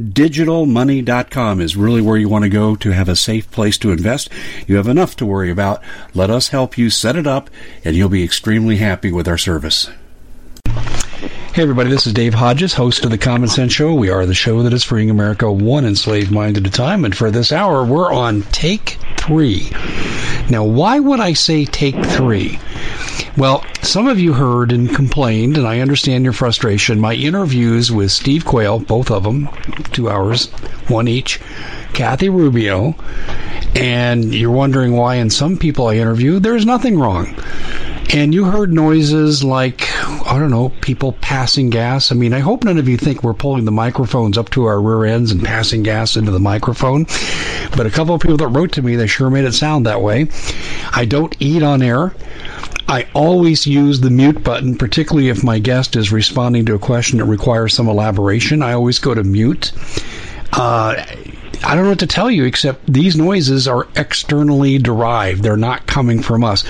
MyDigitalMoney.com is really where you want to go to have a safe place to invest. You have enough to worry about. Let us help you set it up, and you'll be extremely happy with our service. Hey, everybody, this is Dave Hodges, host of The Common Sense Show. We are the show that is freeing America one enslaved mind at a time. And for this hour, we're on take three. Now, why would I say take three? Well, some of you heard and complained, and I understand your frustration. My interviews with Steve Quayle, both of them, two hours, one each, Kathy Rubio, and you're wondering why in some people I interview, there's nothing wrong. And you heard noises like, I don't know, people passing gas. I mean, I hope none of you think we're pulling the microphones up to our rear ends and passing gas into the microphone. But a couple of people that wrote to me, they sure made it sound that way. I don't eat on air. I always use the mute button, particularly if my guest is responding to a question that requires some elaboration. I always go to mute. Uh, I don't know what to tell you except these noises are externally derived. They're not coming from us.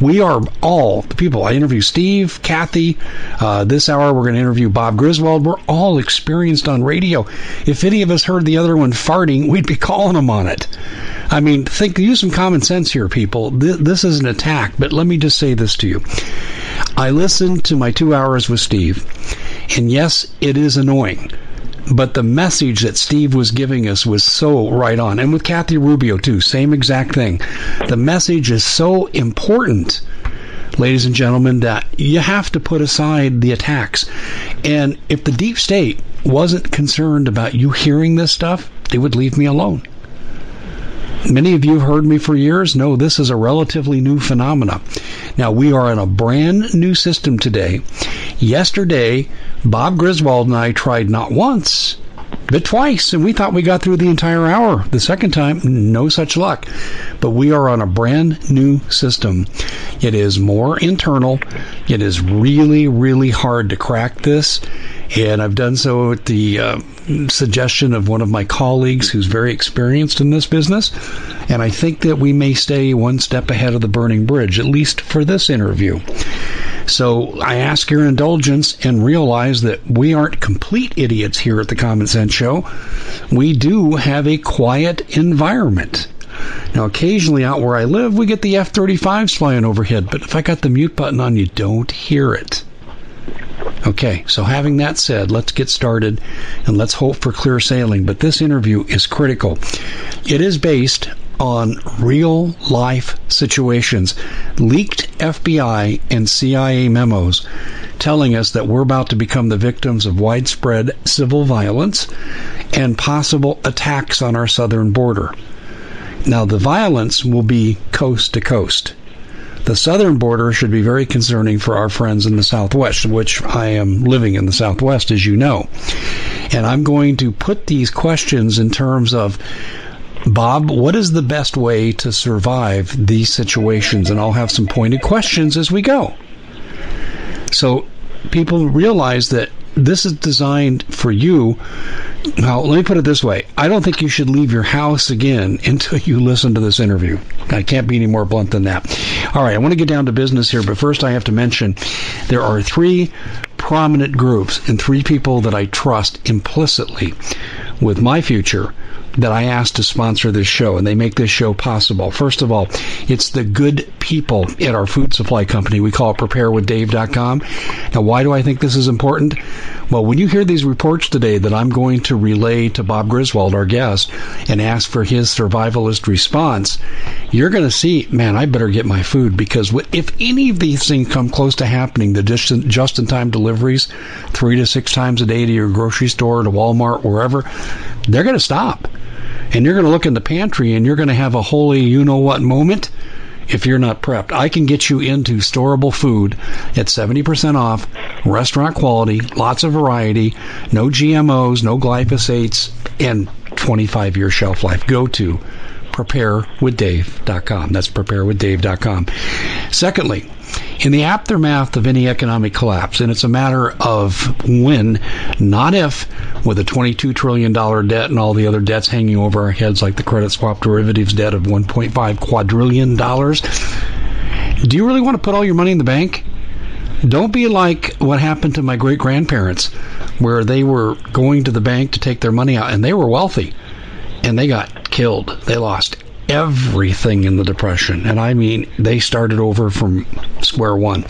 We are all the people. I interview Steve, Kathy. Uh, this hour we're going to interview Bob Griswold. We're all experienced on radio. If any of us heard the other one farting, we'd be calling them on it. I mean, think, use some common sense here, people. This, this is an attack, but let me just say this to you. I listened to my two hours with Steve, and yes, it is annoying but the message that Steve was giving us was so right on. And with Kathy Rubio, too, same exact thing. The message is so important, ladies and gentlemen, that you have to put aside the attacks. And if the deep state wasn't concerned about you hearing this stuff, they would leave me alone. Many of you have heard me for years. No, this is a relatively new phenomena. Now, we are in a brand new system today. Yesterday, Bob Griswold and I tried not once, but twice, and we thought we got through the entire hour. The second time, no such luck. But we are on a brand new system. It is more internal. It is really, really hard to crack this. And I've done so at the uh, suggestion of one of my colleagues who's very experienced in this business. And I think that we may stay one step ahead of the burning bridge, at least for this interview. So I ask your indulgence and realize that we aren't complete idiots here at the Common Sense Show. We do have a quiet environment. Now, occasionally out where I live, we get the F 35s flying overhead, but if I got the mute button on, you don't hear it. Okay, so having that said, let's get started and let's hope for clear sailing. But this interview is critical. It is based on real life situations, leaked FBI and CIA memos telling us that we're about to become the victims of widespread civil violence and possible attacks on our southern border. Now, the violence will be coast to coast. The southern border should be very concerning for our friends in the southwest, which I am living in the southwest, as you know. And I'm going to put these questions in terms of Bob, what is the best way to survive these situations? And I'll have some pointed questions as we go. So people realize that this is designed for you. Now, let me put it this way. I don't think you should leave your house again until you listen to this interview. I can't be any more blunt than that. All right, I want to get down to business here, but first I have to mention there are three prominent groups and three people that I trust implicitly with my future that I asked to sponsor this show, and they make this show possible. First of all, it's the good people at our food supply company. We call it preparewithdave.com. Now, why do I think this is important? Well, when you hear these reports today that I'm going to relay to Bob Griswold, our guest, and ask for his survivalist response, you're going to see, man, I better get my food because if any of these things come close to happening, the just in time deliveries, three to six times a day to your grocery store, to Walmart, wherever, they're going to stop and you're going to look in the pantry and you're going to have a holy you know what moment if you're not prepped. I can get you into storable food at 70% off, restaurant quality, lots of variety, no GMOs, no glyphosates, and 25 year shelf life. Go to preparewithdave.com. That's preparewithdave.com. Secondly, in the aftermath of any economic collapse, and it's a matter of when, not if, with a $22 trillion debt and all the other debts hanging over our heads, like the credit swap derivatives debt of $1.5 quadrillion dollars. Do you really want to put all your money in the bank? Don't be like what happened to my great grandparents, where they were going to the bank to take their money out, and they were wealthy, and they got killed. They lost everything in the Depression. And I mean, they started over from square one.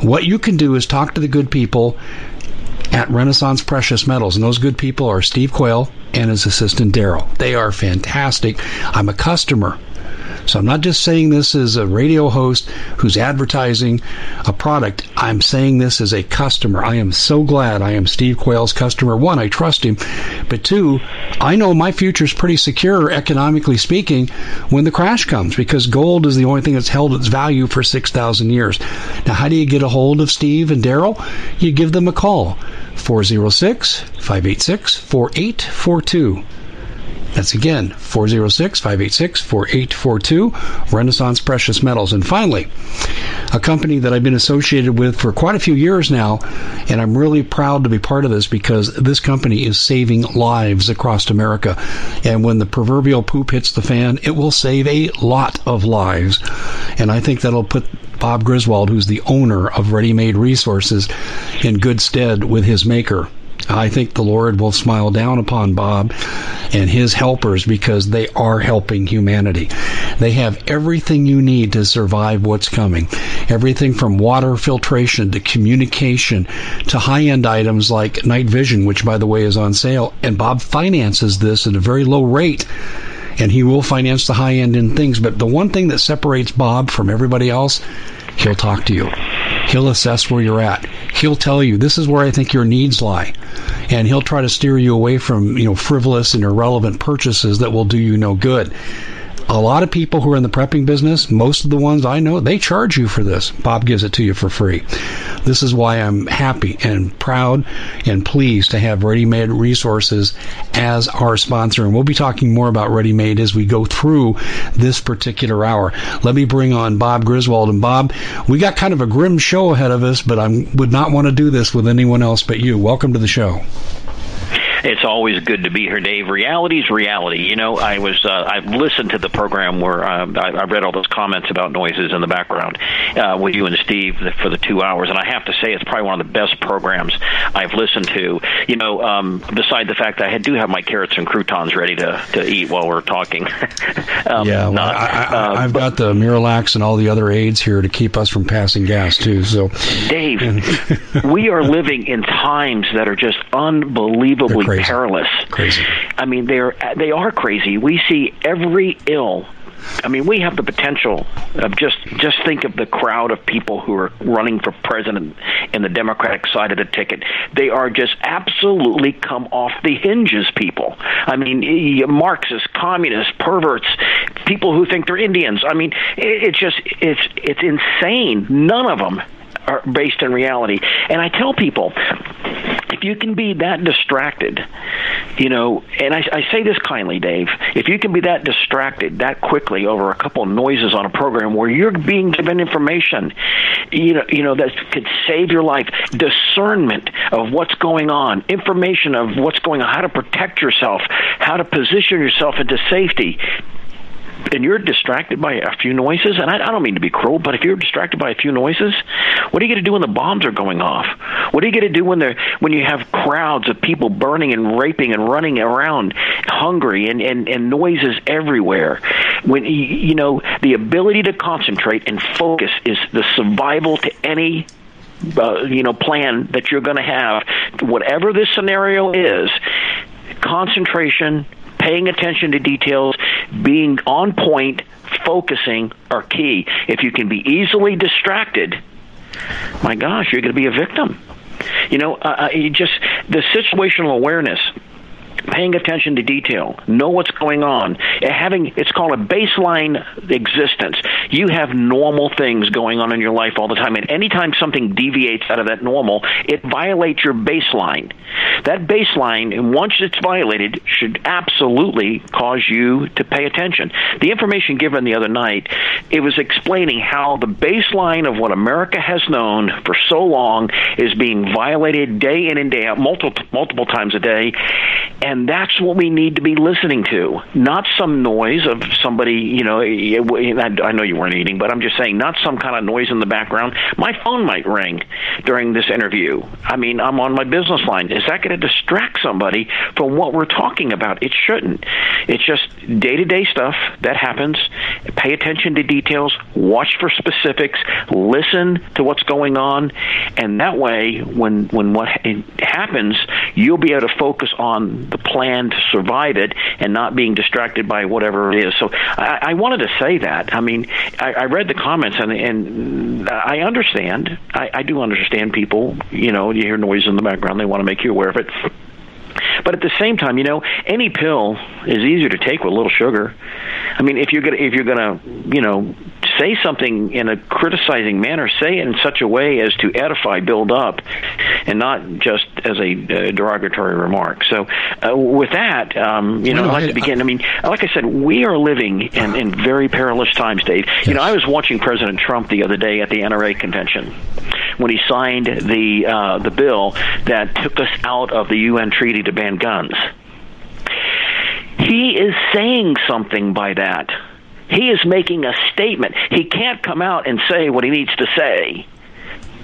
What you can do is talk to the good people at Renaissance Precious Metals. And those good people are Steve Quayle and his assistant Daryl. They are fantastic. I'm a customer so I'm not just saying this as a radio host who's advertising a product. I'm saying this as a customer. I am so glad I am Steve Quayle's customer. One, I trust him. But two, I know my future is pretty secure, economically speaking, when the crash comes because gold is the only thing that's held its value for 6,000 years. Now, how do you get a hold of Steve and Daryl? You give them a call. 406 586 4842. That's again 406 586 4842, Renaissance Precious Metals. And finally, a company that I've been associated with for quite a few years now, and I'm really proud to be part of this because this company is saving lives across America. And when the proverbial poop hits the fan, it will save a lot of lives. And I think that'll put Bob Griswold, who's the owner of Ready Made Resources, in good stead with his maker. I think the Lord will smile down upon Bob and his helpers because they are helping humanity. They have everything you need to survive what's coming. Everything from water filtration to communication to high end items like night vision, which by the way is on sale. And Bob finances this at a very low rate and he will finance the high end in things. But the one thing that separates Bob from everybody else, he'll talk to you. He'll assess where you're at. He'll tell you this is where I think your needs lie, and he'll try to steer you away from you know frivolous and irrelevant purchases that will do you no good a lot of people who are in the prepping business, most of the ones I know, they charge you for this. Bob gives it to you for free. This is why I'm happy and proud and pleased to have Ready Made Resources as our sponsor. And we'll be talking more about Ready Made as we go through this particular hour. Let me bring on Bob Griswold. And Bob, we got kind of a grim show ahead of us, but I would not want to do this with anyone else but you. Welcome to the show. It's always good to be here, Dave. Reality's reality. You know, I was uh, I listened to the program where uh, I, I read all those comments about noises in the background uh, with you and Steve for the two hours, and I have to say it's probably one of the best programs I've listened to. You know, um, beside the fact that I do have my carrots and croutons ready to, to eat while we're talking. um, yeah, well, not, I, have uh, got the Miralax and all the other aids here to keep us from passing gas too. So, Dave, we are living in times that are just unbelievably crazy. perilous. Crazy. I mean, they're they are crazy. We see every ill I mean, we have the potential of just just think of the crowd of people who are running for president in the Democratic side of the ticket. They are just absolutely come off the hinges. People. I mean, Marxists, communists, perverts, people who think they're Indians. I mean, it's just it's it's insane. None of them are based in reality. And I tell people, if you can be that distracted, you know, and I, I say this kindly, Dave, if you can be that distracted that quickly over a couple of noises on a program where you're being given information, you know, you know that could save your life, discernment of what's going on, information of what's going on, how to protect yourself, how to position yourself into safety and you're distracted by a few noises, and I, I don't mean to be cruel, but if you're distracted by a few noises, what are you going to do when the bombs are going off? What are you going to do when they when you have crowds of people burning and raping and running around, hungry and and, and noises everywhere? When you know the ability to concentrate and focus is the survival to any uh, you know plan that you're going to have, whatever this scenario is. Concentration, paying attention to details, being on point, focusing are key. If you can be easily distracted, my gosh, you're going to be a victim. You know, uh, uh you just the situational awareness paying attention to detail, know what's going on, having it's called a baseline existence. You have normal things going on in your life all the time, and anytime something deviates out of that normal, it violates your baseline. That baseline, once it's violated, should absolutely cause you to pay attention. The information given the other night, it was explaining how the baseline of what America has known for so long is being violated day in and day out, multiple multiple times a day, and that's what we need to be listening to, not some noise of somebody, you know, I know you weren't eating, but I'm just saying, not some kind of noise in the background. My phone might ring during this interview. I mean, I'm on my business line. Is that going to distract somebody from what we're talking about? It shouldn't. It's just day to day stuff that happens. Pay attention to details, watch for specifics, listen to what's going on, and that way, when, when what happens, you'll be able to focus on the plan to survive it and not being distracted by whatever it is. So I, I wanted to say that. I mean, I, I read the comments and, and I understand. I, I do understand people. You know, you hear noise in the background, they want to make you aware of it. But at the same time, you know, any pill is easier to take with a little sugar. I mean, if you're gonna if you're gonna you know say something in a criticizing manner, say it in such a way as to edify, build up, and not just as a uh, derogatory remark. So, uh, with that, um, you know, I'd like I, to begin. I, I, mean, like I said, we are living in, in very perilous times, Dave. Yes. You know, I was watching President Trump the other day at the NRA convention when he signed the uh, the bill that took us out of the UN treaty to ban guns. He is saying something by that. He is making a statement. He can't come out and say what he needs to say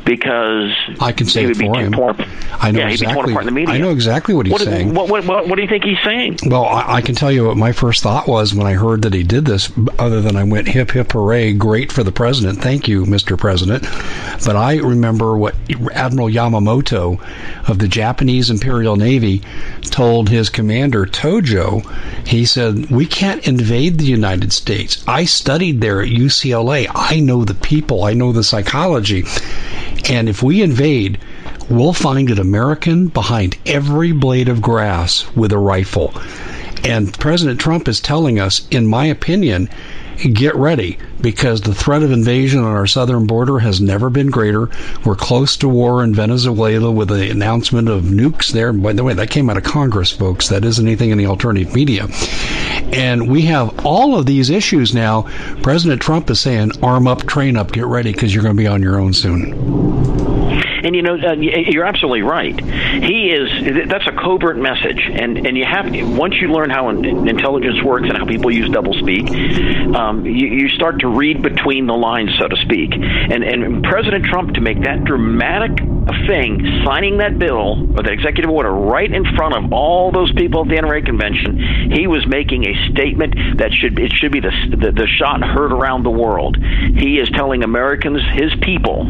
because I can say it for him. Torn, I know yeah, exactly. I know exactly what he's what, saying. What, what, what, do you think he's saying? Well, I, I, can tell you what my first thought was when I heard that he did this. Other than I went hip hip hooray, great for the president. Thank you, Mr. President. But I remember what Admiral Yamamoto of the Japanese Imperial Navy told his commander Tojo. He said, "We can't invade the United States. I studied there at UCLA. I know the people. I know the psychology." And if we invade, we'll find an American behind every blade of grass with a rifle. And President Trump is telling us, in my opinion, get ready because the threat of invasion on our southern border has never been greater. We're close to war in Venezuela with the announcement of nukes there. By the way, that came out of Congress, folks. That isn't anything in the alternative media. And we have all of these issues now. President Trump is saying, arm up, train up, get ready because you're going to be on your own soon. And you know, uh, you're absolutely right. He is. That's a covert message, and and you have once you learn how intelligence works and how people use doublespeak, um, you, you start to read between the lines, so to speak. And and President Trump to make that dramatic thing, signing that bill or the executive order right in front of all those people at the NRA convention, he was making a statement that should it should be the the, the shot heard around the world. He is telling Americans, his people,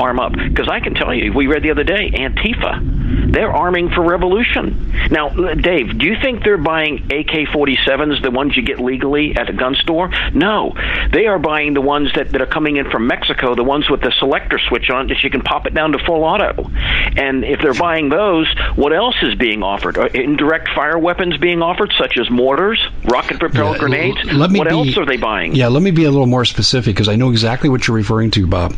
arm up. Because I can tell you, we read the other day, Antifa They're arming for revolution. Now, Dave, do you think they're buying AK 47s, the ones you get legally at a gun store? No. They are buying the ones that, that are coming in from Mexico, the ones with the selector switch on that you can pop it down to full auto. And if they're buying those, what else is being offered? Are indirect fire weapons being offered, such as mortars, rocket propelled yeah, grenades? Let me what be, else are they buying? Yeah, let me be a little more specific because I know exactly what you're referring to, Bob.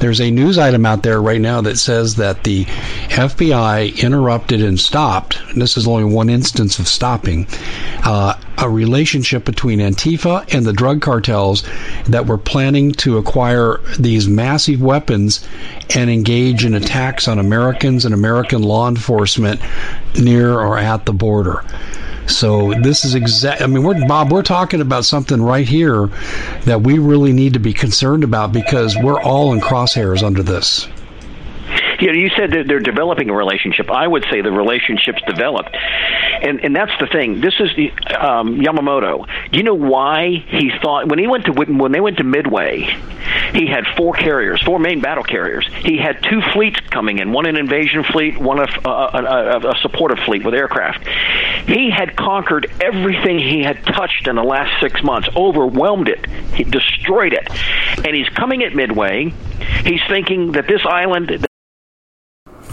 There's a news item out there right now that says that the FBI interrupted and stopped, and this is only one instance of stopping, uh, a relationship between Antifa and the drug cartels that were planning to acquire these massive weapons and engage in attacks on Americans and American law enforcement near or at the border. So this is exact. I mean, we're Bob. We're talking about something right here that we really need to be concerned about because we're all in crosshairs under this. You know, you said that they're developing a relationship. I would say the relationship's developed, and and that's the thing. This is um, Yamamoto. Do you know why he thought when he went to when they went to Midway, he had four carriers, four main battle carriers. He had two fleets coming in, one an invasion fleet, one a, a, a, a supportive fleet with aircraft. He had conquered everything he had touched in the last six months, overwhelmed it, he destroyed it, and he's coming at Midway. He's thinking that this island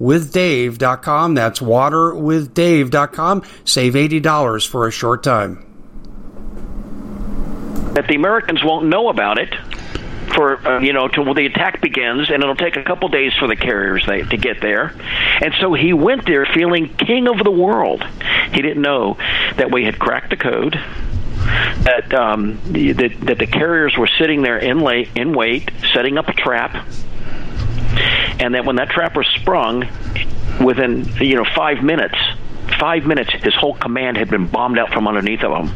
waterwithdave.com. That's waterwithdave.com. Save $80 for a short time. That the Americans won't know about it for uh, you know till the attack begins, and it'll take a couple days for the carriers they, to get there. And so he went there feeling king of the world. He didn't know that we had cracked the code. That um, the, that the carriers were sitting there in late in wait, setting up a trap and that when that trap was sprung, within you know five minutes, five minutes, his whole command had been bombed out from underneath of him.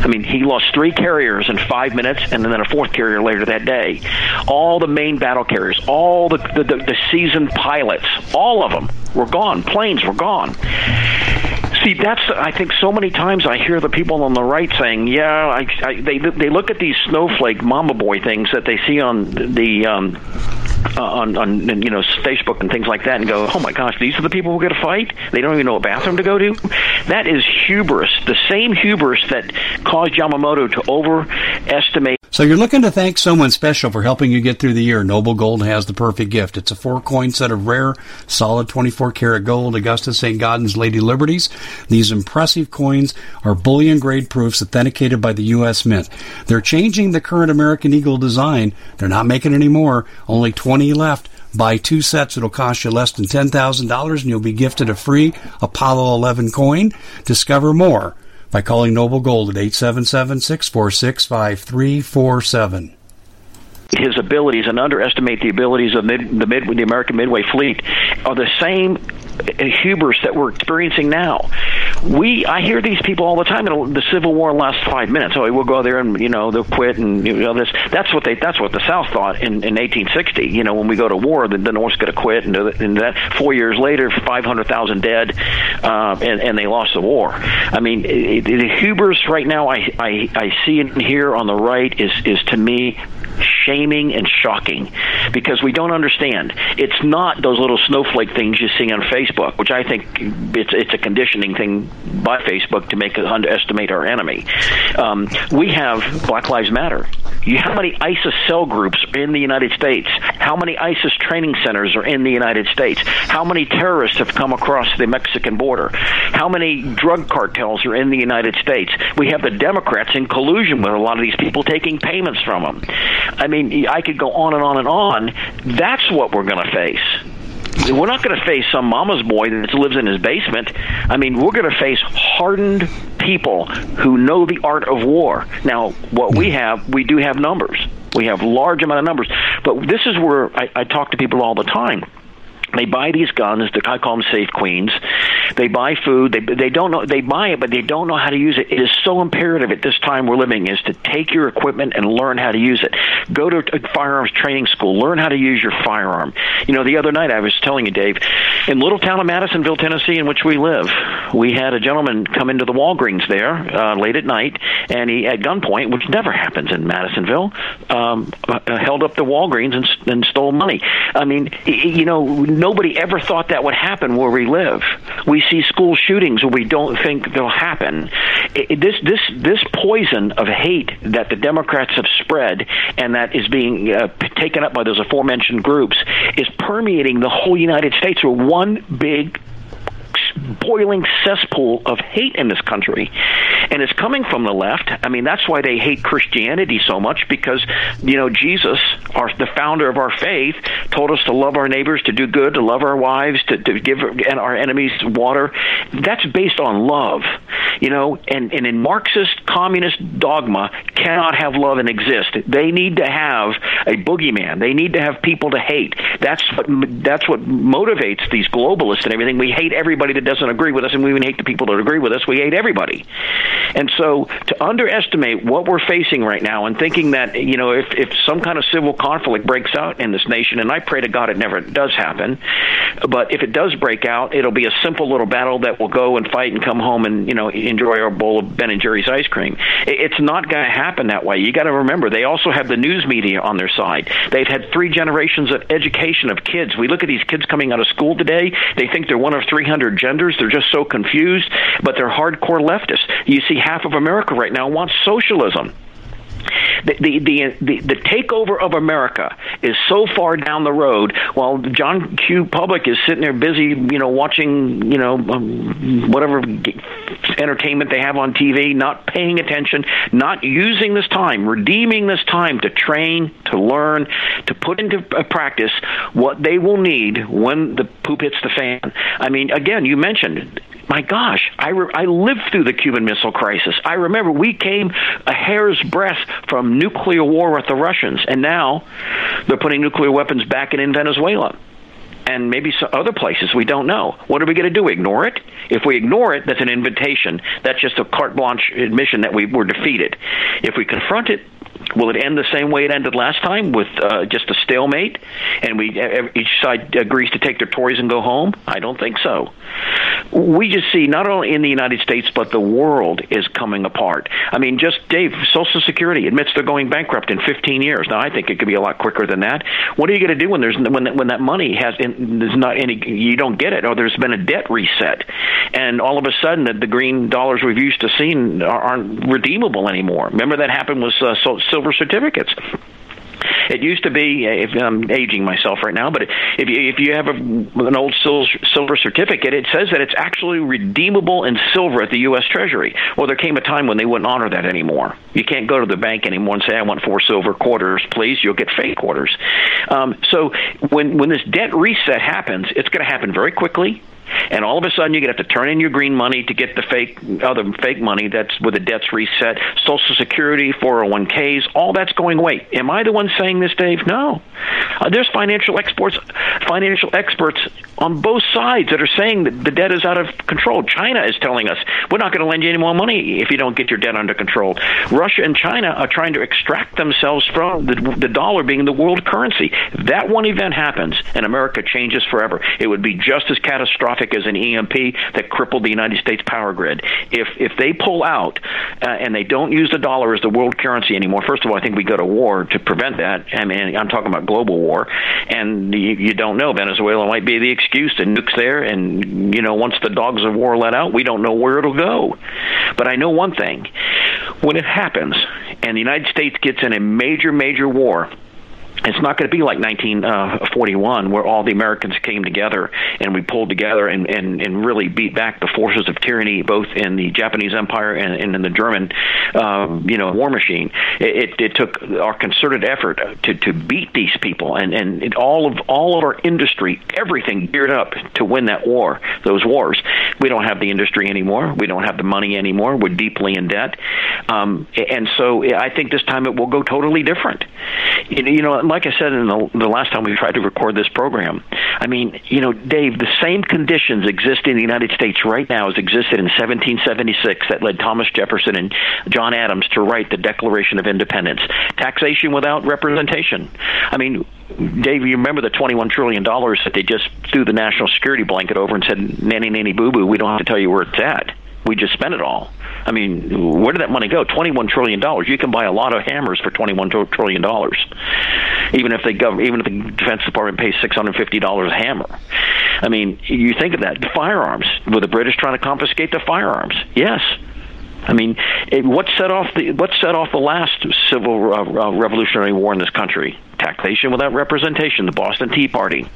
I mean, he lost three carriers in five minutes, and then a fourth carrier later that day. All the main battle carriers, all the the, the, the seasoned pilots, all of them were gone. Planes were gone. See, that's I think so many times I hear the people on the right saying, "Yeah, I, I, they they look at these snowflake mama boy things that they see on the um, uh, on on you know Facebook and things like that, and go, "Oh my gosh, these are the people who get a fight. They don't even know a bathroom to go to. That is hubris, the same hubris that caused Yamamoto to overestimate. So you're looking to thank someone special for helping you get through the year. Noble Gold has the perfect gift. It's a four coin set of rare, solid 24 karat gold Augustus St. Gaudens Lady Liberties. These impressive coins are bullion grade proofs authenticated by the U.S. Mint. They're changing the current American Eagle design. They're not making any more. Only 20 left. Buy two sets, it'll cost you less than $10,000 and you'll be gifted a free Apollo 11 coin. Discover more by calling Noble Gold at 877 646 5347 his abilities and underestimate the abilities of mid, the mid, the American Midway fleet are the same hubris that we're experiencing now. We, I hear these people all the time. The Civil War lasts five minutes. Oh, we'll go there and you know they'll quit and you know this. That's what they. That's what the South thought in, in 1860. You know, when we go to war, the, the North's going to quit, and, and that four years later, 500,000 dead, uh, and, and they lost the war. I mean, it, it, the hubris right now I, I I see hear on the right is is to me shaming and shocking because we don't understand. It's not those little snowflake things you see on Facebook, which I think it's it's a conditioning thing by Facebook to make underestimate our enemy. Um, we have Black Lives Matter. You, how many ISIS cell groups are in the United States? How many ISIS training centers are in the United States? How many terrorists have come across the Mexican border? How many drug cartels are in the United States? We have the Democrats in collusion with a lot of these people taking payments from them. I mean, I could go on and on and on. That's what we're going to face. We're not going to face some mama's boy that lives in his basement. I mean, we're going to face hardened people who know the art of war. Now, what we have, we do have numbers. We have large amount of numbers. But this is where I, I talk to people all the time they buy these guns. I call them safe queens. They buy food. They they don't know. They buy it, but they don't know how to use it. It is so imperative at this time we're living is to take your equipment and learn how to use it. Go to a firearms training school. Learn how to use your firearm. You know, the other night I was telling you, Dave, in little town of Madisonville, Tennessee, in which we live, we had a gentleman come into the Walgreens there uh, late at night, and he at gunpoint, which never happens in Madisonville, um, uh, held up the Walgreens and, and stole money. I mean, you know nobody ever thought that would happen where we live. We see school shootings where we don't think they'll happen. It, this this this poison of hate that the Democrats have spread and that is being uh, taken up by those aforementioned groups is permeating the whole United States. We're one big boiling cesspool of hate in this country. And it's coming from the left. I mean, that's why they hate Christianity so much because, you know, Jesus, our, the founder of our faith, told us to love our neighbors, to do good, to love our wives, to, to give and our enemies water. That's based on love, you know, and, and in Marxist communist dogma cannot have love and exist. They need to have a boogeyman. They need to have people to hate. That's what, that's what motivates these globalists and everything. We hate everybody that doesn't agree with us, and we even hate the people that agree with us. We hate everybody. And so to underestimate what we're facing right now and thinking that, you know, if, if some kind of civil conflict breaks out in this nation, and I pray to God it never does happen, but if it does break out, it'll be a simple little battle that we'll go and fight and come home and, you know, enjoy our bowl of Ben and Jerry's ice cream. It's not going to happen that way. You got to remember, they also have the news media on their side. They've had three generations of education of kids. We look at these kids coming out of school today, they think they're one of 300 They're just so confused, but they're hardcore leftists. You see, half of America right now wants socialism. The, the, the, the, takeover of America is so far down the road while John Q. Public is sitting there busy, you know, watching, you know, um, whatever entertainment they have on TV, not paying attention, not using this time, redeeming this time to train, to learn, to put into practice what they will need when the poop hits the fan. I mean, again, you mentioned my gosh, I, re- I lived through the Cuban Missile Crisis. I remember we came a hair's breadth from nuclear war with the Russians, and now they're putting nuclear weapons back in, in Venezuela and maybe some other places we don't know. What are we going to do? Ignore it? If we ignore it, that's an invitation. That's just a carte blanche admission that we were defeated. If we confront it, Will it end the same way it ended last time with uh, just a stalemate, and we each side agrees to take their toys and go home? I don't think so. we just see not only in the United States but the world is coming apart. I mean, just Dave, Social Security admits they're going bankrupt in 15 years. Now, I think it could be a lot quicker than that. What are you going to do when there's when when that money has there's not any you don't get it or there's been a debt reset, and all of a sudden the, the green dollars we've used to seeing aren't redeemable anymore. Remember that happened with uh, silver certificates. It used to be, if I'm aging myself right now, but if you, if you have a, an old silver certificate, it says that it's actually redeemable in silver at the U.S. Treasury. Well, there came a time when they wouldn't honor that anymore. You can't go to the bank anymore and say, "I want four silver quarters, please." You'll get fake quarters. Um, so when when this debt reset happens, it's going to happen very quickly and all of a sudden you're going to have to turn in your green money to get the fake other fake money that's with the debts reset. Social security 401ks all that's going away. Am i the one saying this dave? No. Uh, there's financial experts financial experts on both sides that are saying that the debt is out of control. China is telling us we're not going to lend you any more money if you don't get your debt under control. Russia and china are trying to extract themselves from the, the dollar being the world currency. That one event happens and america changes forever. It would be just as catastrophic catastrophic as an EMP that crippled the United States power grid. If if they pull out uh, and they don't use the dollar as the world currency anymore, first of all, I think we go to war to prevent that. I mean, I'm talking about global war, and you, you don't know. Venezuela might be the excuse. to nukes there, and you know, once the dogs of war let out, we don't know where it'll go. But I know one thing: when it happens, and the United States gets in a major, major war it's not going to be like 1941 uh, where all the Americans came together and we pulled together and, and, and really beat back the forces of tyranny both in the Japanese Empire and, and in the German uh, you know war machine. It, it took our concerted effort to, to beat these people and, and it, all of all of our industry, everything geared up to win that war, those wars. We don't have the industry anymore. We don't have the money anymore. We're deeply in debt, um, and so I think this time it will go totally different. You know like I said in the, the last time we tried to record this program, I mean, you know, Dave, the same conditions exist in the United States right now as existed in 1776 that led Thomas Jefferson and John Adams to write the Declaration of Independence. Taxation without representation. I mean, Dave, you remember the $21 trillion that they just threw the national security blanket over and said, nanny, nanny, boo boo, we don't have to tell you where it's at. We just spent it all. I mean, where did that money go? Twenty-one trillion dollars. You can buy a lot of hammers for twenty-one trillion dollars, even if the government, even if the Defense Department pays six hundred fifty dollars a hammer. I mean, you think of that. The firearms. Were the British trying to confiscate the firearms? Yes. I mean, it, what set off the what set off the last civil uh, uh, revolutionary war in this country? Taxation without representation. The Boston Tea Party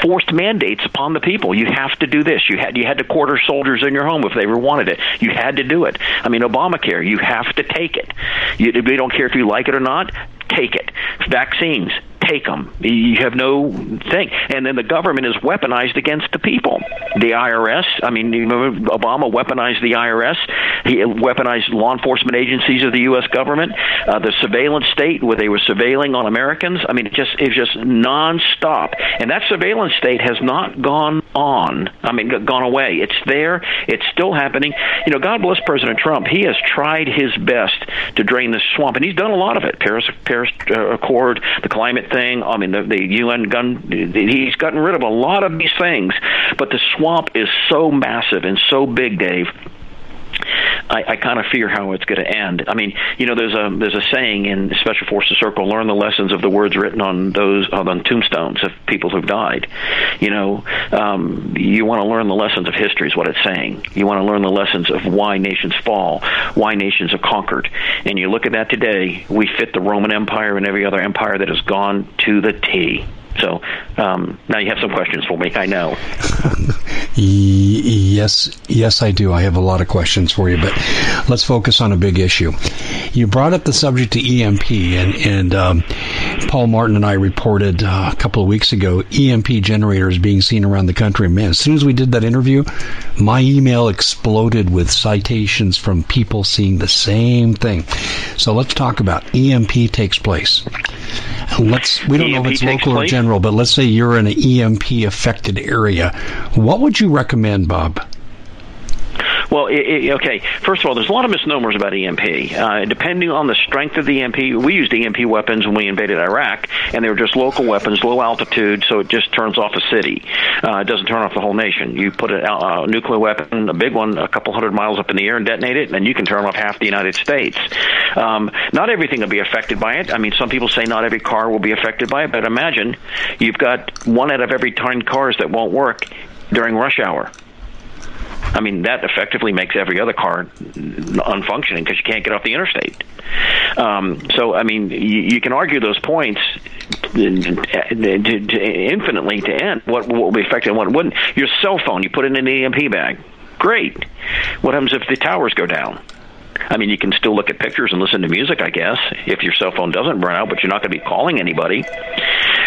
forced mandates upon the people. You have to do this. You had you had to quarter soldiers in your home if they ever wanted it. You had to do it. I mean, Obamacare. You have to take it. You, we don't care if you like it or not. Take it. Vaccines take them. You have no thing. And then the government is weaponized against the people. The IRS, I mean, Obama weaponized the IRS. He weaponized law enforcement agencies of the U.S. government. Uh, the surveillance state, where they were surveilling on Americans. I mean, it just it's just nonstop. And that surveillance state has not gone on. I mean, gone away. It's there. It's still happening. You know, God bless President Trump. He has tried his best to drain the swamp, and he's done a lot of it. Paris Paris uh, Accord, the climate thing. I mean, the, the UN gun. He's gotten rid of a lot of these things, but the swamp is so massive and so big, Dave. I, I kind of fear how it's going to end. I mean, you know, there's a there's a saying in Special Forces Circle: learn the lessons of the words written on those on tombstones of people who've died. You know, um, you want to learn the lessons of history is what it's saying. You want to learn the lessons of why nations fall, why nations are conquered, and you look at that today. We fit the Roman Empire and every other empire that has gone to the T. So um, now you have some questions for me. I know. yes, yes, I do. I have a lot of questions for you, but let's focus on a big issue. You brought up the subject to EMP, and and um, Paul Martin and I reported uh, a couple of weeks ago EMP generators being seen around the country. Man, as soon as we did that interview, my email exploded with citations from people seeing the same thing. So let's talk about EMP takes place. Let's we don't EMP know if it's local place? or general, but let's say you're in an EMP affected area. What would you recommend, Bob? Well, it, it, okay. First of all, there's a lot of misnomers about EMP. Uh, depending on the strength of the EMP, we used EMP weapons when we invaded Iraq, and they were just local weapons, low altitude, so it just turns off a city. Uh, it doesn't turn off the whole nation. You put a, a nuclear weapon, a big one, a couple hundred miles up in the air and detonate it, and you can turn off half the United States. Um, not everything will be affected by it. I mean, some people say not every car will be affected by it, but imagine you've got one out of every 10 cars that won't work during rush hour. I mean, that effectively makes every other car unfunctioning because you can't get off the interstate. Um, so, I mean, you, you can argue those points to, to, infinitely to end what, what will be affected and what wouldn't. Your cell phone, you put it in an EMP bag. Great. What happens if the towers go down? I mean, you can still look at pictures and listen to music, I guess, if your cell phone doesn't burn out, but you're not going to be calling anybody.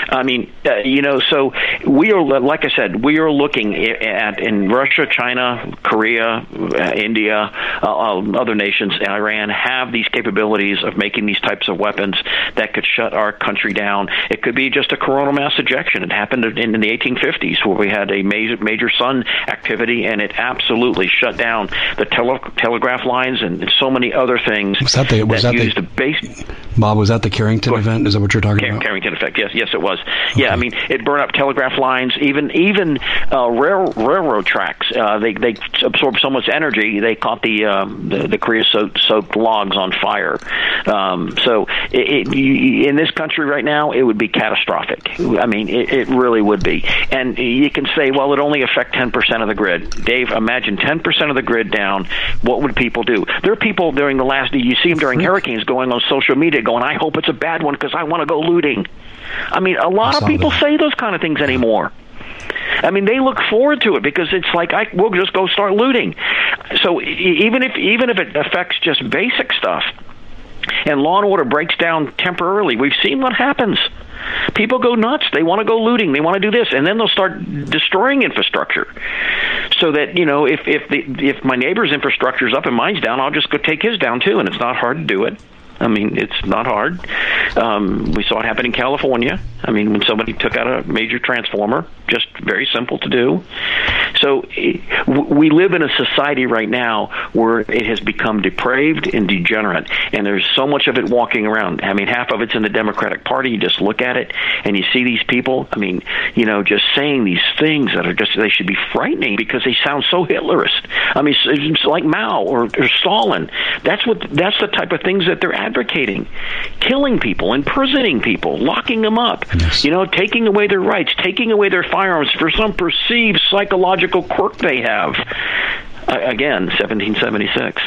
I mean, uh, you know, so we are, like I said, we are looking at in Russia, China, Korea, uh, India, uh, uh, other nations, Iran have these capabilities of making these types of weapons that could shut our country down. It could be just a coronal mass ejection. It happened in, in the 1850s where we had a major, major sun activity and it absolutely shut down the tele- telegraph lines and so many other things. Was that the, was that, that used the, base, Bob, was that the Carrington event? Is that what you're talking about? Carrington effect. Yes, yes, it was. Okay. Yeah, I mean, it burned up telegraph lines, even even uh, rail, railroad tracks. Uh, they they absorbed so much energy, they caught the um, the, the creosote soaked logs on fire. Um, so, it, it, in this country right now, it would be catastrophic. I mean, it, it really would be. And you can say, well, it only affect ten percent of the grid. Dave, imagine ten percent of the grid down. What would people do? There are people during the last. You see them during hurricanes going on social media, going, "I hope it's a bad one because I want to go looting." I mean, a lot of people that. say those kind of things anymore. I mean, they look forward to it because it's like I we'll just go start looting. So even if even if it affects just basic stuff, and law and order breaks down temporarily, we've seen what happens. People go nuts. They want to go looting. They want to do this, and then they'll start destroying infrastructure. So that you know, if if the if my neighbor's infrastructure is up and mine's down, I'll just go take his down too, and it's not hard to do it. I mean, it's not hard. Um, we saw it happen in California. I mean, when somebody took out a major transformer, just very simple to do. So we live in a society right now where it has become depraved and degenerate, and there's so much of it walking around. I mean, half of it's in the Democratic Party. You just look at it and you see these people. I mean, you know, just saying these things that are just they should be frightening because they sound so Hitlerist. I mean, it's like Mao or, or Stalin. That's what that's the type of things that they're advocating killing people, imprisoning people, locking them up, yes. you know, taking away their rights, taking away their firearms for some perceived psychological quirk they have. Uh, again, 1776.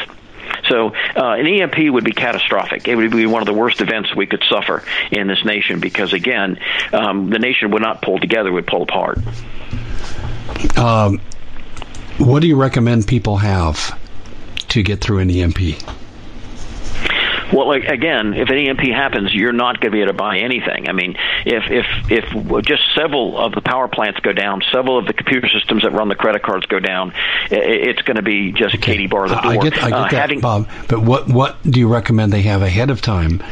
So uh, an EMP would be catastrophic. It would be one of the worst events we could suffer in this nation because, again, um, the nation would not pull together; would pull apart. Um, what do you recommend people have to get through an EMP? Well, like, again, if an EMP happens, you're not going to be able to buy anything. I mean, if if if just several of the power plants go down, several of the computer systems that run the credit cards go down, it's going to be just okay. Katie bar the door. I get, I get uh, that, having, Bob. But what what do you recommend they have ahead of time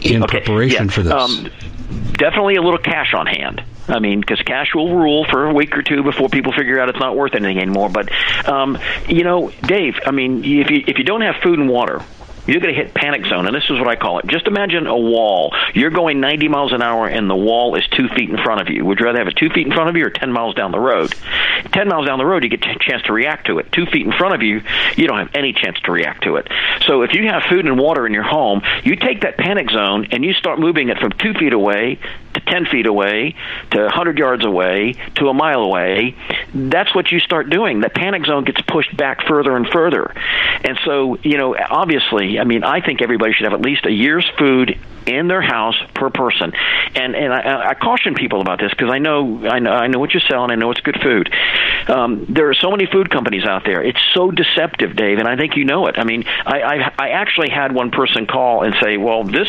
in okay, preparation yeah, for this? Um, definitely a little cash on hand. I mean, because cash will rule for a week or two before people figure out it's not worth anything anymore. But um, you know, Dave, I mean, if you if you don't have food and water, you're going to hit panic zone, and this is what I call it. Just imagine a wall. You're going 90 miles an hour, and the wall is two feet in front of you. Would you rather have it two feet in front of you or 10 miles down the road? 10 miles down the road, you get a chance to react to it. Two feet in front of you, you don't have any chance to react to it. So if you have food and water in your home, you take that panic zone and you start moving it from two feet away 10 feet away to 100 yards away to a mile away. That's what you start doing. The panic zone gets pushed back further and further. And so, you know, obviously, I mean, I think everybody should have at least a year's food in their house per person. And and I, I caution people about this because I know I know I know what you sell and I know it's good food. Um, there are so many food companies out there. It's so deceptive, Dave, and I think you know it. I mean, I I, I actually had one person call and say, "Well, this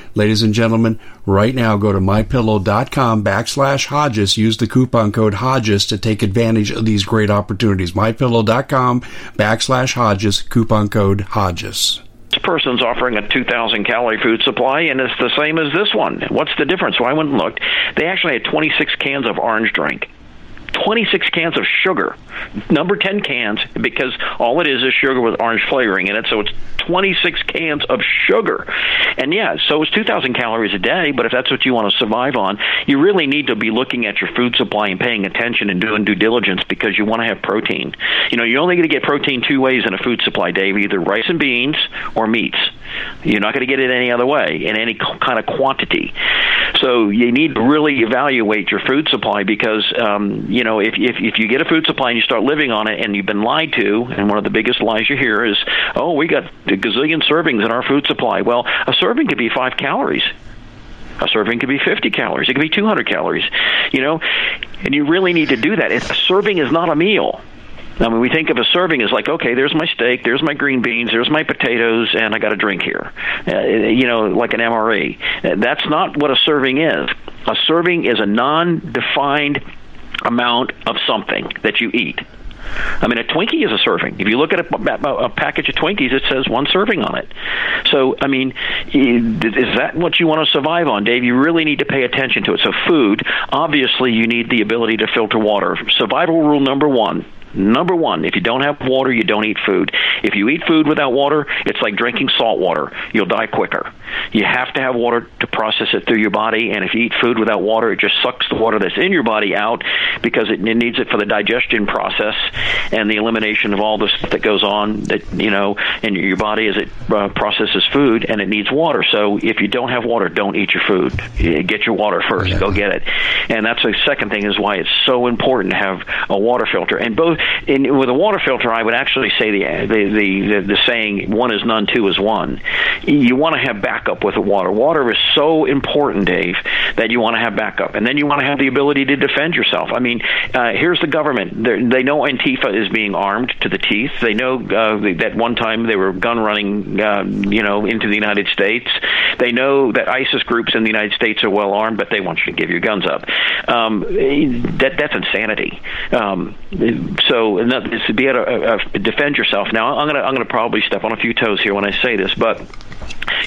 Ladies and gentlemen, right now go to mypillow.com backslash Hodges. Use the coupon code Hodges to take advantage of these great opportunities. Mypillow.com backslash Hodges, coupon code Hodges this person's offering a 2,000 calorie food supply, and it's the same as this one. What's the difference? Well, I went and looked. They actually had 26 cans of orange drink. 26 cans of sugar. Number 10 cans because all it is is sugar with orange flavoring in it. So it's 26 cans of sugar. And yeah, so it's 2,000 calories a day, but if that's what you want to survive on, you really need to be looking at your food supply and paying attention and doing due diligence because you want to have protein. You know, you're only going to get protein two ways in a food supply, Dave either rice and beans or meats. You're not going to get it any other way in any kind of quantity. So you need to really evaluate your food supply because, um, you know, if, if, if you get a food supply and you start living on it and you've been lied to, and one of the biggest lies you hear is, oh, we got a gazillion servings in our food supply. Well, a serving could be five calories. A serving could be 50 calories. It could be 200 calories. You know, and you really need to do that. a serving is not a meal. I mean, we think of a serving as like, okay, there's my steak, there's my green beans, there's my potatoes, and I got a drink here. Uh, you know, like an MRE. That's not what a serving is. A serving is a non-defined amount of something that you eat. I mean, a Twinkie is a serving. If you look at a, a, package of Twinkies, it says one serving on it. So, I mean, is that what you want to survive on, Dave? You really need to pay attention to it. So, food, obviously, you need the ability to filter water. Survival rule number one Number one, if you don't have water, you don't eat food. If you eat food without water, it's like drinking salt water. You'll die quicker. You have to have water to process it through your body, and if you eat food without water, it just sucks the water that's in your body out because it, it needs it for the digestion process and the elimination of all this that goes on that you know in your body as it uh, processes food, and it needs water. So if you don't have water, don't eat your food. Get your water first. Yeah. Go get it. And that's the second thing is why it's so important to have a water filter. And both in, with a water filter, I would actually say the, the the the saying "one is none, two is one." You want to have backup with the water. Water is so important, Dave, that you want to have backup, and then you want to have the ability to defend yourself. I mean, uh, here's the government. They're, they know Antifa is being armed to the teeth. They know uh, that one time they were gun running, uh, you know, into the United States. They know that ISIS groups in the United States are well armed, but they want you to give your guns up. Um, that that's insanity. Um, so be able to uh, uh, defend yourself. Now, I'm gonna I'm gonna probably step on a few toes here when I say this, but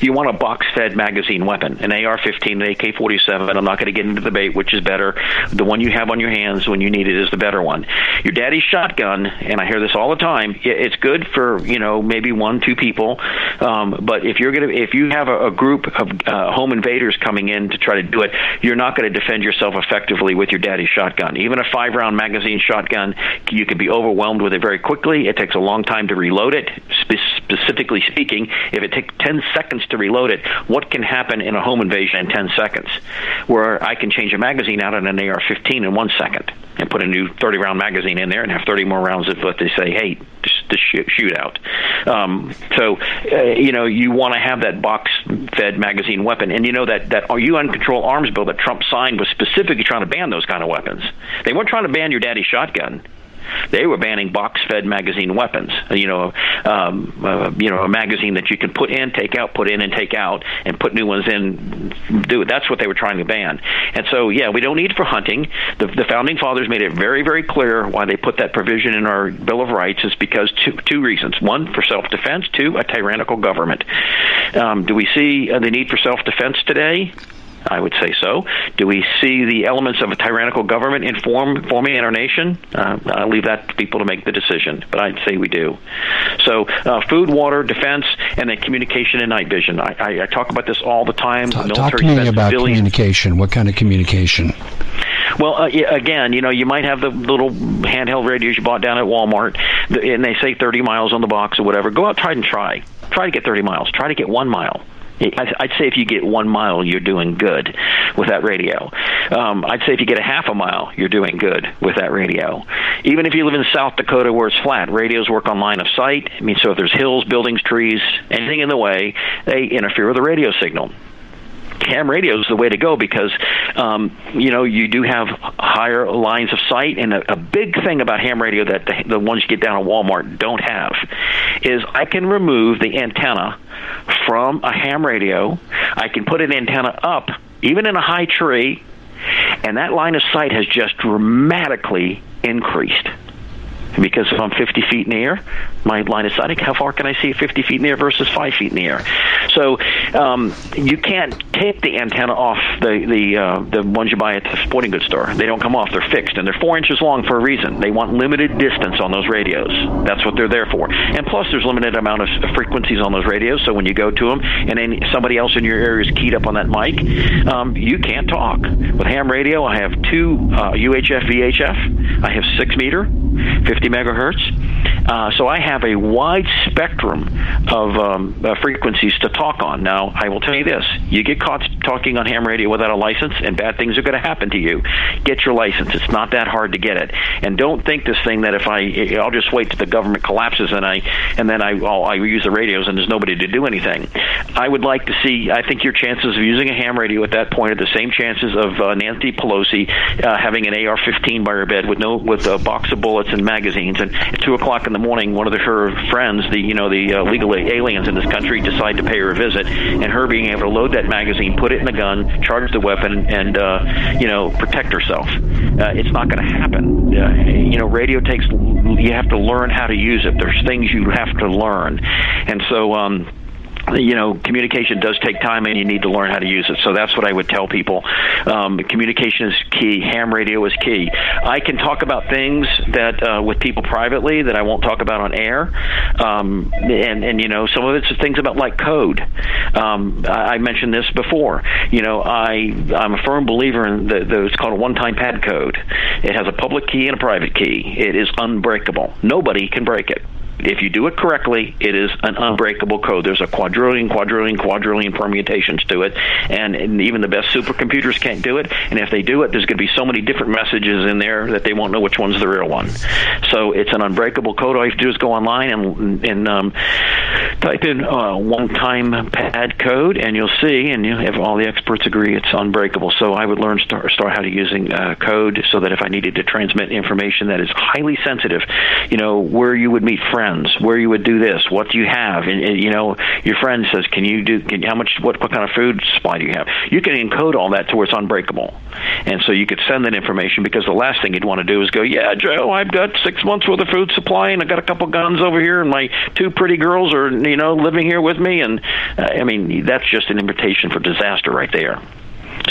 you want a box-fed magazine weapon, an AR-15, an AK-47. I'm not going to get into the debate which is better. The one you have on your hands when you need it is the better one. Your daddy's shotgun, and I hear this all the time. It's good for you know maybe one, two people, um, but if you're gonna if you have a, a group of uh, home invaders coming in to try to do it, you're not going to defend yourself effectively with your daddy's shotgun. Even a five-round magazine shotgun, you can be overwhelmed with it very quickly. It takes a long time to reload it. Spe- specifically speaking, if it takes 10 seconds to reload it, what can happen in a home invasion in 10 seconds? Where I can change a magazine out on an AR 15 in one second and put a new 30 round magazine in there and have 30 more rounds of what they say, hey, just, just shoot, shoot out. Um, so, uh, you know, you want to have that box fed magazine weapon. And you know that, that UN control arms bill that Trump signed was specifically trying to ban those kind of weapons. They weren't trying to ban your daddy's shotgun. They were banning box-fed magazine weapons. You know, um, uh, you know, a magazine that you can put in, take out, put in, and take out, and put new ones in. Do it. That's what they were trying to ban. And so, yeah, we don't need it for hunting. The, the founding fathers made it very, very clear why they put that provision in our Bill of Rights is because two two reasons: one, for self-defense; two, a tyrannical government. Um, do we see uh, the need for self-defense today? I would say so. Do we see the elements of a tyrannical government in form, forming in our nation? Uh, I'll leave that to people to make the decision, but I'd say we do. So, uh, food, water, defense, and then communication and night vision. I, I, I talk about this all the time. Talk, talk to me about communication. What kind of communication? Well, uh, again, you know, you might have the little handheld radios you bought down at Walmart, and they say 30 miles on the box or whatever. Go out, try and try. Try to get 30 miles. Try to get one mile. I'd say if you get one mile, you're doing good with that radio. Um, I'd say if you get a half a mile, you're doing good with that radio. Even if you live in South Dakota where it's flat, radios work on line of sight. I mean, so if there's hills, buildings, trees, anything in the way, they interfere with the radio signal. Ham radio is the way to go because um, you know you do have higher lines of sight, and a, a big thing about ham radio that the, the ones you get down at Walmart don't have is I can remove the antenna from a ham radio. I can put an antenna up, even in a high tree, and that line of sight has just dramatically increased because if I'm 50 feet in the air, my line of sight, how far can I see 50 feet in the air versus 5 feet in the air? So um, you can't take the antenna off the the uh, the ones you buy at the sporting goods store. They don't come off; they're fixed, and they're four inches long for a reason. They want limited distance on those radios. That's what they're there for. And plus, there's limited amount of frequencies on those radios. So when you go to them, and then somebody else in your area is keyed up on that mic, um, you can't talk. With ham radio, I have two uh, UHF VHF. I have six meter, 50 megahertz. Uh, so I have a wide spectrum of um, uh, frequencies to talk on. Now, I will tell you this: you get caught talking on ham radio without a license, and bad things are going to happen to you. Get your license; it's not that hard to get it. And don't think this thing that if I, I'll just wait till the government collapses and I, and then I, I'll, I use the radios and there's nobody to do anything. I would like to see. I think your chances of using a ham radio at that point are the same chances of uh, Nancy Pelosi uh, having an AR-15 by her bed with no with a box of bullets and magazines. And at two o'clock in the morning, one of the, her friends, the you know the uh, legal aliens in this country, decide to pay her a visit, and her being able to load that magazine, put it in the gun, charge the weapon, and uh, you know protect herself. Uh, it's not going to happen. Uh, you know, radio takes. You have to learn how to use it. There's things you have to learn, and so. um you know, communication does take time, and you need to learn how to use it. So that's what I would tell people. Um, communication is key. Ham radio is key. I can talk about things that uh, with people privately that I won't talk about on air, um, and and you know, some of it's things about like code. Um, I, I mentioned this before. You know, I I'm a firm believer in the, the it's called a one-time pad code. It has a public key and a private key. It is unbreakable. Nobody can break it if you do it correctly, it is an unbreakable code. There's a quadrillion, quadrillion, quadrillion permutations to it, and, even the best supercomputers can't do it. And if they do it, there's going to be so many different messages in there that they won't know which one's the real one. So it's an unbreakable code. All you have to do is go online and, and um, type in uh, one-time pad code, and you'll see, and you have all the experts agree it's unbreakable. So I would learn start, start how to using uh, code so that if I needed to transmit information that is highly sensitive, you know, where you would meet friends friends, where you would do this, what do you have, and, and you know your friend says, can you do, can, how much, what, what kind of food supply do you have? You can encode all that to where it's unbreakable, and so you could send that information because the last thing you'd want to do is go, yeah, Joe, I've got six months worth of food supply, and I got a couple guns over here, and my two pretty girls are you know living here with me, and uh, I mean that's just an invitation for disaster right there.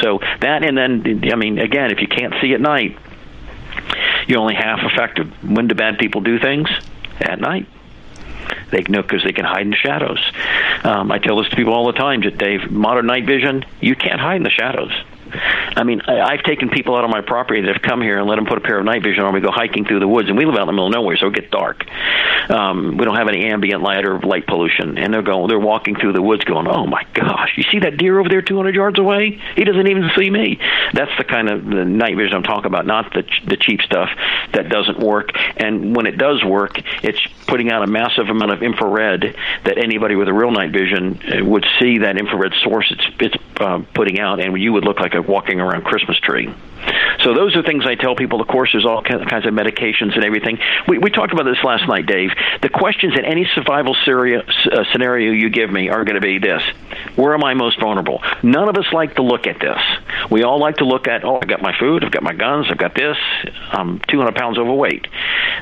So that, and then I mean, again, if you can't see at night, you're only half effective. When do bad people do things? At night. They know because they can hide in the shadows. Um, I tell this to people all the time, Dave. Modern night vision, you can't hide in the shadows. I mean, I, have taken people out of my property that have come here and let them put a pair of night vision on. We go hiking through the woods, and we live out in the middle of nowhere, so it gets dark. Um, we don't have any ambient light or light pollution, and they're going, they're walking through the woods, going, "Oh my gosh, you see that deer over there, 200 yards away? He doesn't even see me." That's the kind of the night vision I'm talking about, not the the cheap stuff that doesn't work. And when it does work, it's putting out a massive amount of infrared that anybody with a real night vision uh, would see that infrared source it's it's uh, putting out, and you would look like a walking around Christmas tree. So those are things I tell people. Of course, there's all kinds of medications and everything. We, we talked about this last night, Dave. The questions in any survival uh, scenario you give me are going to be this: Where am I most vulnerable? None of us like to look at this. We all like to look at, oh, I've got my food, I've got my guns, I've got this. I'm 200 pounds overweight.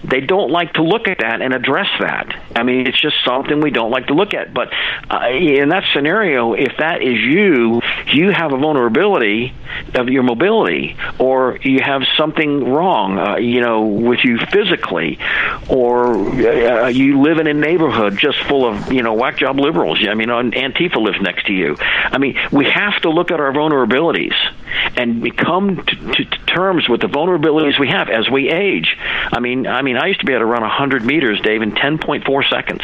They don't like to look at that and address that. I mean, it's just something we don't like to look at. But uh, in that scenario, if that is you, you have a vulnerability of your mobility, or you have something wrong, uh, you know, with you physically, or uh, you live in a neighborhood just full of, you know, whack job liberals. I mean, Antifa lives next to you. I mean, we have to look at our vulnerabilities and we come to, to, to terms with the vulnerabilities we have as we age. I mean, I mean, I used to be able to run 100 meters, Dave, in 10.4 seconds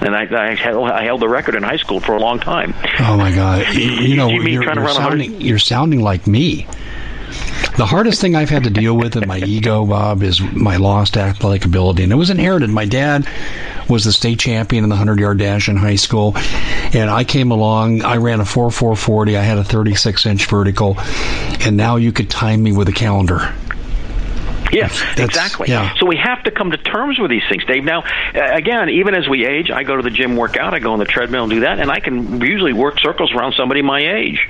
and I, I, held, I held the record in high school for a long time. Oh my God! You, you know, you you're, you're sounding, you're sounding like me. The hardest thing I've had to deal with in my ego, Bob, is my lost athletic ability, and it was inherited. My dad was the state champion in the 100 yard dash in high school. And I came along, I ran a 4440, I had a 36 inch vertical, and now you could time me with a calendar. Yes, exactly. Yeah. So we have to come to terms with these things, Dave. Now, again, even as we age, I go to the gym, work out, I go on the treadmill and do that, and I can usually work circles around somebody my age.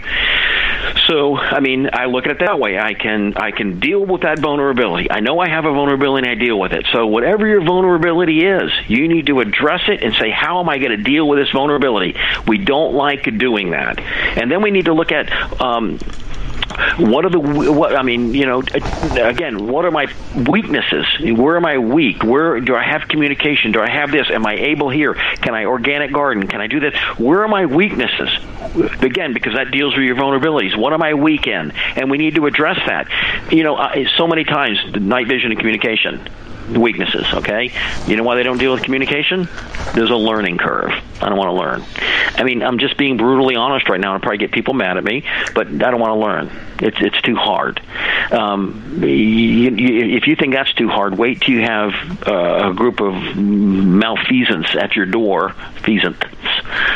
So, I mean, I look at it that way. I can I can deal with that vulnerability. I know I have a vulnerability and I deal with it. So, whatever your vulnerability is, you need to address it and say, how am I going to deal with this vulnerability? We don't like doing that, and then we need to look at. Um, what are the what I mean, you know, again, what are my weaknesses? Where am I weak? Where do I have communication? Do I have this? Am I able here? Can I organic garden? Can I do this? Where are my weaknesses? Again, because that deals with your vulnerabilities. What am I weak in? And we need to address that. You know, uh, so many times night vision and communication weaknesses, okay? You know why they don't deal with communication? There's a learning curve. I don't want to learn. I mean, I'm just being brutally honest right now. I'll probably get people mad at me, but I don't want to learn. It's it's too hard. Um, you, you, if you think that's too hard, wait till you have uh, a group of malfeasants at your door, feasants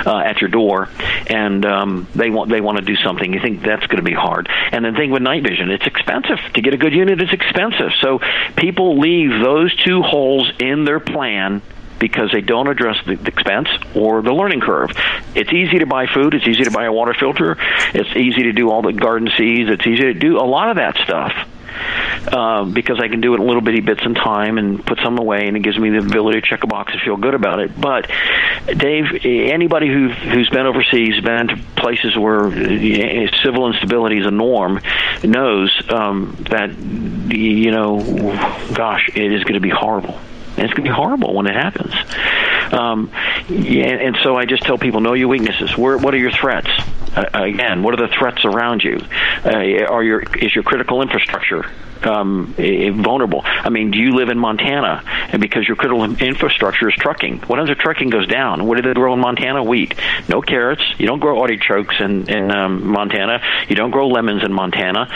uh, at your door, and um, they want they want to do something. You think that's going to be hard, and then think with night vision, it's expensive to get a good unit. It's expensive, so people leave those two holes in their plan because they don't address the, expense or the learning curve. It's easy to buy food. It's easy to buy a water filter. It's easy to do all the garden seeds. It's easy to do a lot of that stuff. Um, because I can do it in little bitty bits in time and put some away, and it gives me the ability to check a box and feel good about it. But Dave, anybody who who's been overseas, been to places where uh, civil instability is a norm, knows um, that you know, gosh, it is going to be horrible. And it's going to be horrible when it happens. Um, yeah, and so I just tell people, know your weaknesses. Where, what are your threats? Uh, again, what are the threats around you? Uh, are your is your critical infrastructure um, vulnerable. I mean, do you live in Montana and because your critical infrastructure is trucking? What happens if trucking goes down? What do they grow in Montana? Wheat. No carrots. You don't grow artichokes in in um, Montana. You don't grow lemons in Montana.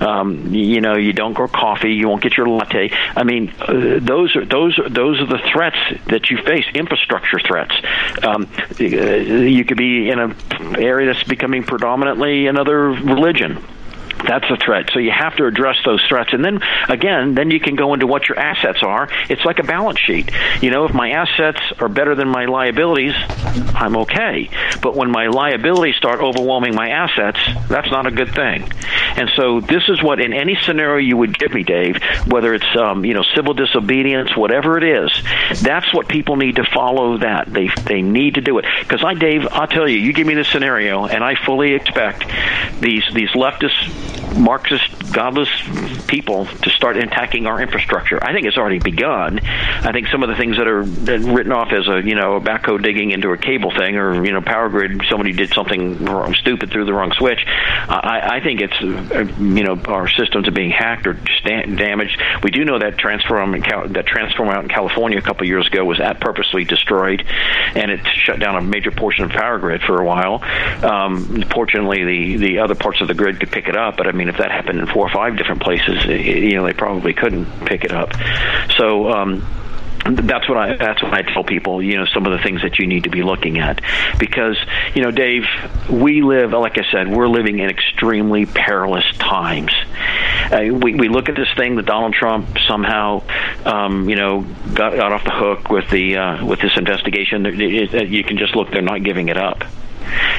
Um, you know, you don't grow coffee. You won't get your latte. I mean, uh, those are those are those are the threats that you face. Infrastructure threats. Um, you could be in an area that's becoming predominantly another religion that's a threat. So you have to address those threats. And then again, then you can go into what your assets are. It's like a balance sheet. You know, if my assets are better than my liabilities, I'm okay. But when my liabilities start overwhelming my assets, that's not a good thing. And so this is what in any scenario you would give me, Dave, whether it's um, you know civil disobedience, whatever it is, that's what people need to follow. That they they need to do it because I, Dave, I'll tell you, you give me this scenario, and I fully expect these these leftist Marxist, godless people to start attacking our infrastructure. I think it's already begun. I think some of the things that are written off as a you know a backhoe digging into a cable thing, or you know power grid, somebody did something wrong, stupid threw the wrong switch. I, I think it's uh, you know our systems are being hacked or damaged. We do know that transform that transform out in California a couple of years ago was at purposely destroyed, and it shut down a major portion of power grid for a while. Um, fortunately, the the other parts of the grid could pick it up, but I mean, if that happened in four or five different places, you know, they probably couldn't pick it up. So. Um, that's what I that's what I tell people. You know, some of the things that you need to be looking at, because you know, Dave, we live like I said, we're living in extremely perilous times. Uh, we we look at this thing that Donald Trump somehow, um, you know, got, got off the hook with the uh, with this investigation. You can just look; they're not giving it up.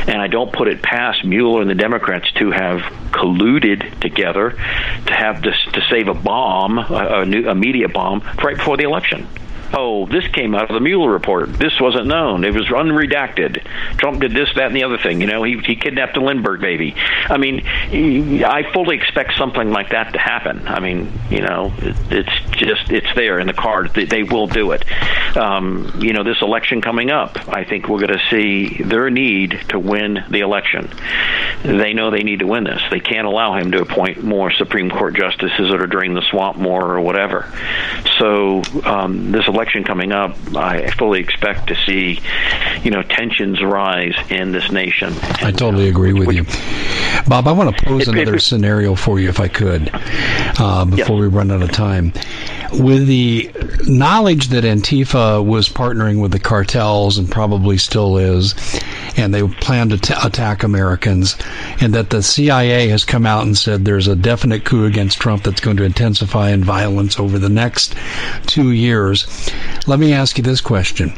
And I don't put it past Mueller and the Democrats to have colluded together to have this to save a bomb, a, a, new, a media bomb, right before the election oh, this came out of the Mueller report. This wasn't known. It was unredacted. Trump did this, that, and the other thing. You know, he, he kidnapped the Lindbergh baby. I mean, I fully expect something like that to happen. I mean, you know, it, it's just, it's there in the cards. They, they will do it. Um, you know, this election coming up, I think we're going to see their need to win the election. They know they need to win this. They can't allow him to appoint more Supreme Court justices or to drain the swamp more or whatever. So um, this election coming up, I fully expect to see, you know, tensions rise in this nation. I totally agree with you, Bob. I want to pose another scenario for you, if I could, uh, before we run out of time. With the knowledge that Antifa was partnering with the cartels and probably still is, and they plan to t- attack Americans, and that the CIA has come out and said there's a definite coup against Trump that's going to intensify in violence over the next two years. Let me ask you this question.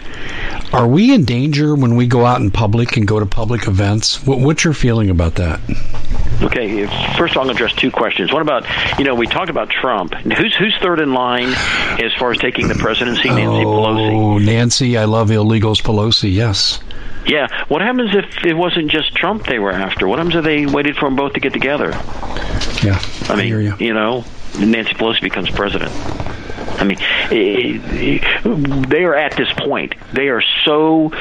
Are we in danger when we go out in public and go to public events? What, what's your feeling about that? Okay, first I'll address two questions. What about, you know, we talked about Trump. Who's who's third in line as far as taking the presidency? Nancy oh, Pelosi. Nancy, I love illegals Pelosi, yes. Yeah. What happens if it wasn't just Trump they were after? What happens if they waited for them both to get together? Yeah. I mean, you. you know, Nancy Pelosi becomes president. I mean, they are at this point. They are so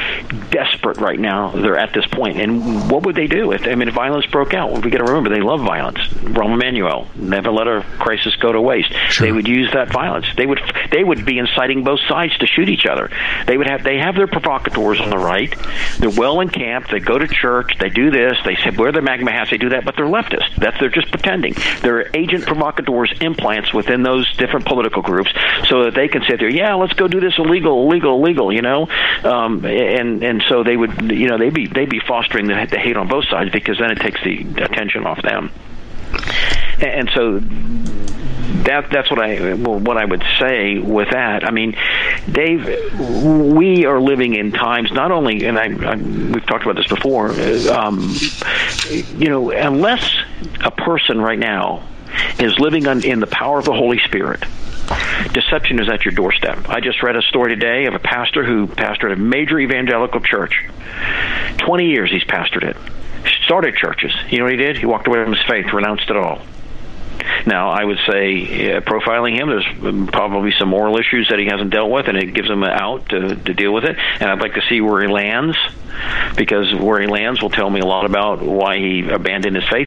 desperate right now. They're at this point. And what would they do if I mean if violence broke out? We got to remember they love violence. Rahm Emanuel never let a crisis go to waste. Sure. They would use that violence. They would they would be inciting both sides to shoot each other. They would have they have their provocateurs on the right. They're well encamped. They go to church. They do this. They say wear their MAGA hats. They do that, but they're leftists. That's they're just pretending. They're agent provocateurs implants within those different political groups so that they can sit there, yeah, let's go do this illegal, illegal, illegal, you know, um, and and so they would, you know, they'd be they'd be fostering the, the hate on both sides because then it takes the attention off them, and so that that's what I well, what I would say with that. I mean, Dave, we are living in times not only, and I, I we've talked about this before. Um, you know, unless a person right now is living on, in the power of the Holy Spirit. Deception is at your doorstep. I just read a story today of a pastor who pastored a major evangelical church. 20 years he's pastored it. Started churches. You know what he did? He walked away from his faith, renounced it all. Now, I would say uh, profiling him, there's probably some moral issues that he hasn't dealt with, and it gives him an out to, to deal with it. And I'd like to see where he lands, because where he lands will tell me a lot about why he abandoned his faith.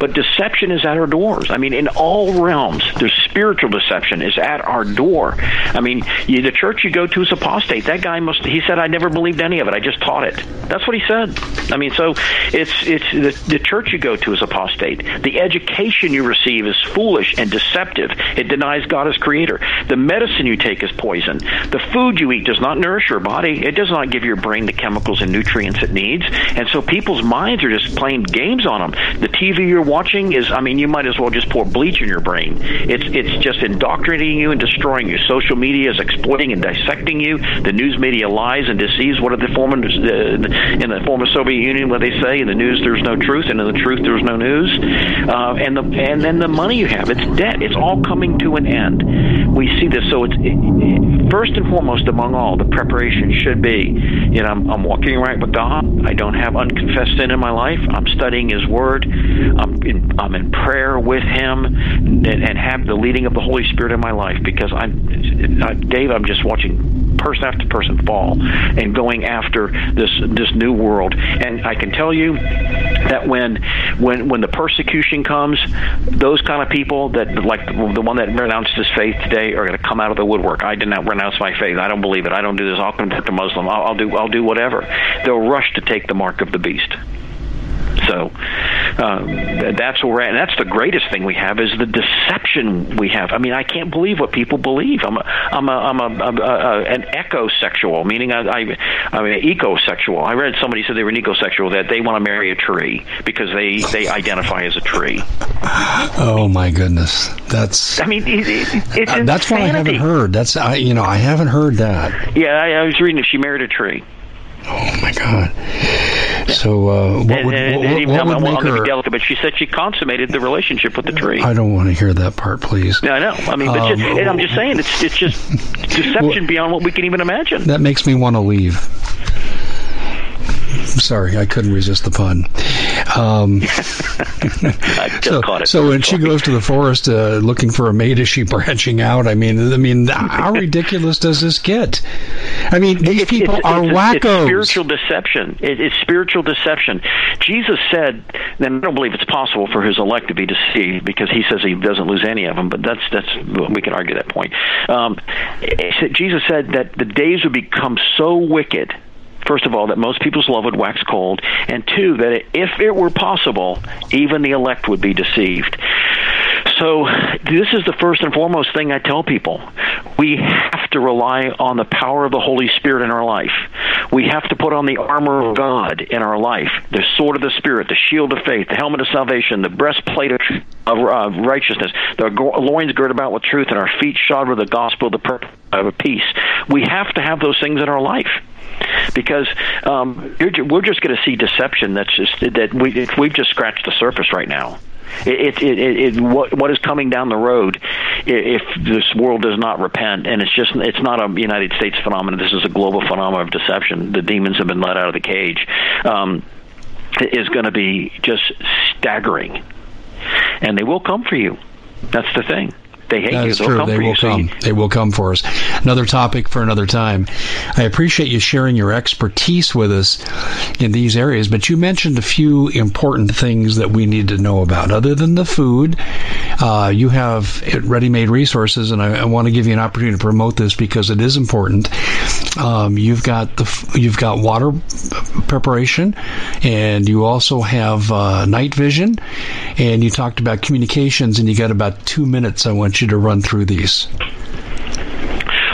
But deception is at our doors. I mean, in all realms, there's spiritual deception is at our door. I mean, you, the church you go to is apostate. That guy must. He said, "I never believed any of it. I just taught it." That's what he said. I mean, so it's it's the, the church you go to is apostate. The education you receive is foolish and deceptive. It denies God as creator. The medicine you take is poison. The food you eat does not nourish your body. It does not give your brain the chemicals and nutrients it needs. And so people's minds are just playing games on them. The TV you're watching is, I mean, you might as well just pour bleach in your brain. It's it's just indoctrinating you and destroying you. Social media is exploiting and dissecting you. The news media lies and deceives. What are the former uh, in the former Soviet Union? What they say in the news, there's no truth, and in the truth, there's no news. Uh, and the and then the money you have, it's debt. It's all coming to an end. We see this. So it's it, first and foremost among all, the preparation should be. You know, I'm, I'm walking right with God. I don't have unconfessed sin in my life. I'm studying His Word. I'm in, I'm in prayer with Him and, and have the leading of the Holy Spirit in my life because I'm, uh, Dave, I'm just watching person after person fall and going after this this new world. And I can tell you that when when when the persecution comes, those kind of people that like the, the one that renounced his faith today are going to come out of the woodwork. I did not renounce my faith. I don't believe it. I don't do this. I'll convert to Muslim. I'll, I'll do I'll do whatever. They'll rush to take the mark of the beast So uh, that's where we're at. And that's the greatest thing we have is the deception we have. I mean, I can't believe what people believe. I'm a, I'm a, I'm a, a, a an ecosexual, meaning I, I, I'm an ecosexual. I read somebody said they were an ecosexual that they want to marry a tree because they they identify as a tree. Oh my goodness, that's. I mean, it, it, it's uh, that's what I haven't heard. That's I you know I haven't heard that. Yeah, I, I was reading if she married a tree. Oh my God! So uh, what and, would, and, what, and what would make her? Delicate, but she said she consummated the relationship with the tree. I don't want to hear that part, please. No, I know. I mean, but um, just, I'm just saying, it's it's just deception well, beyond what we can even imagine. That makes me want to leave. Sorry, I couldn't resist the pun. Um, so, so when she goes to the forest uh, looking for a mate, is she branching out? I mean, I mean, how ridiculous does this get? I mean, these it's, people it's, are it's, wackos. It's spiritual deception. it's spiritual deception. Jesus said, and I don't believe it's possible for his elect to be deceived because he says he doesn't lose any of them. But that's that's we can argue that point. Um, Jesus said that the days would become so wicked first of all, that most people's love would wax cold, and two, that if it were possible, even the elect would be deceived. So, this is the first and foremost thing I tell people. We have to rely on the power of the Holy Spirit in our life. We have to put on the armor of God in our life the sword of the Spirit, the shield of faith, the helmet of salvation, the breastplate of, of righteousness, the loins girded about with truth, and our feet shod with the gospel of the peace. We have to have those things in our life because um, we're just going to see deception that's just that we we've just scratched the surface right now. It, it, it, it, what, what is coming down the road if this world does not repent and it's just it's not a United States phenomenon this is a global phenomenon of deception the demons have been let out of the cage um, is going to be just staggering. And they will come for you. That's the thing they hate that you. Is true. come they will you. come. So you, they will come for us. Another topic for another time. I appreciate you sharing your expertise with us in these areas, but you mentioned a few important things that we need to know about. Other than the food, uh, you have ready-made resources, and I, I, want to give you an opportunity to promote this because it is important. Um, you've got the you've got water preparation, and you also have uh, night vision, and you talked about communications, and you got about two minutes. I want you to run through these.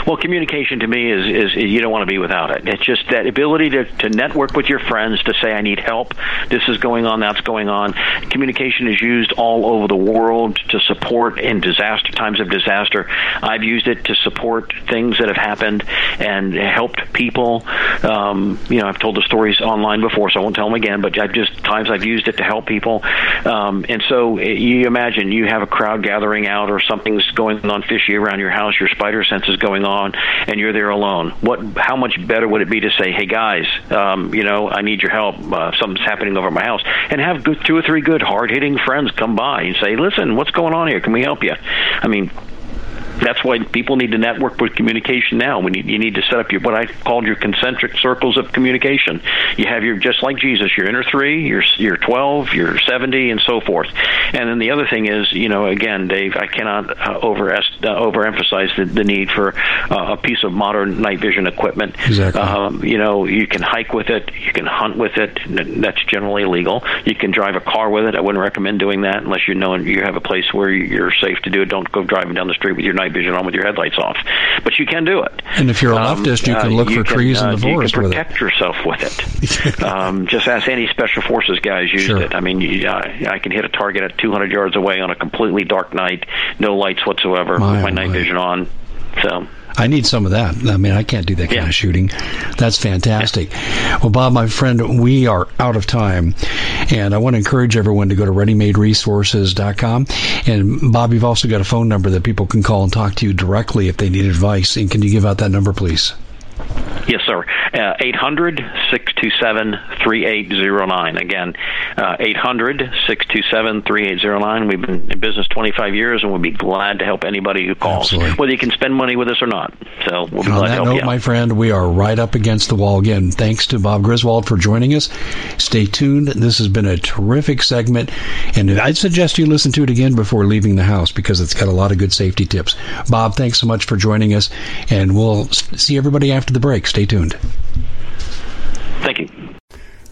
Well, communication to me is, is, you don't want to be without it. It's just that ability to, to network with your friends, to say, I need help, this is going on, that's going on. Communication is used all over the world to support in disaster times of disaster. I've used it to support things that have happened and helped people. Um, you know, I've told the stories online before, so I won't tell them again, but I've just times I've used it to help people. Um, and so eh, you imagine you have a crowd gathering out or something's going on fishy around your house, your spider sense is going on on and you're there alone. What how much better would it be to say hey guys um, you know i need your help. Uh, something's happening over my house and have good, two or three good hard hitting friends come by and say listen what's going on here? Can we help you? I mean that's why people need to network with communication now. We need you need to set up your what I called your concentric circles of communication. You have your just like Jesus, your inner three, your your twelve, your seventy, and so forth. And then the other thing is, you know, again, Dave, I cannot uh, over uh, overemphasize the, the need for uh, a piece of modern night vision equipment. Exactly. Um, you know, you can hike with it, you can hunt with it. That's generally illegal. You can drive a car with it. I wouldn't recommend doing that unless you know you have a place where you're safe to do it. Don't go driving down the street with your night vision on with your headlights off. But you can do it. And if you're a um, leftist, you can look uh, you for can, trees in the forest You can protect yourself with it. um, just ask any special forces guys used sure. it. I mean, you, uh, I can hit a target at 200 yards away on a completely dark night, no lights whatsoever, my, with my night my. vision on. So I need some of that. I mean, I can't do that kind yeah. of shooting. That's fantastic. Yeah. Well, Bob, my friend, we are out of time. And I want to encourage everyone to go to readymaderesources.com. And Bob, you've also got a phone number that people can call and talk to you directly if they need advice. And can you give out that number, please? Yes, sir. Uh, 800 627 3809. Again, uh, 800 627 3809. We've been in business 25 years and we'll be glad to help anybody who calls, Absolutely. whether you can spend money with us or not. So we'll be and glad on that to help note, you. my friend, we are right up against the wall again. Thanks to Bob Griswold for joining us. Stay tuned. This has been a terrific segment, and I'd suggest you listen to it again before leaving the house because it's got a lot of good safety tips. Bob, thanks so much for joining us, and we'll see everybody after the break. Stay tuned. Thank you.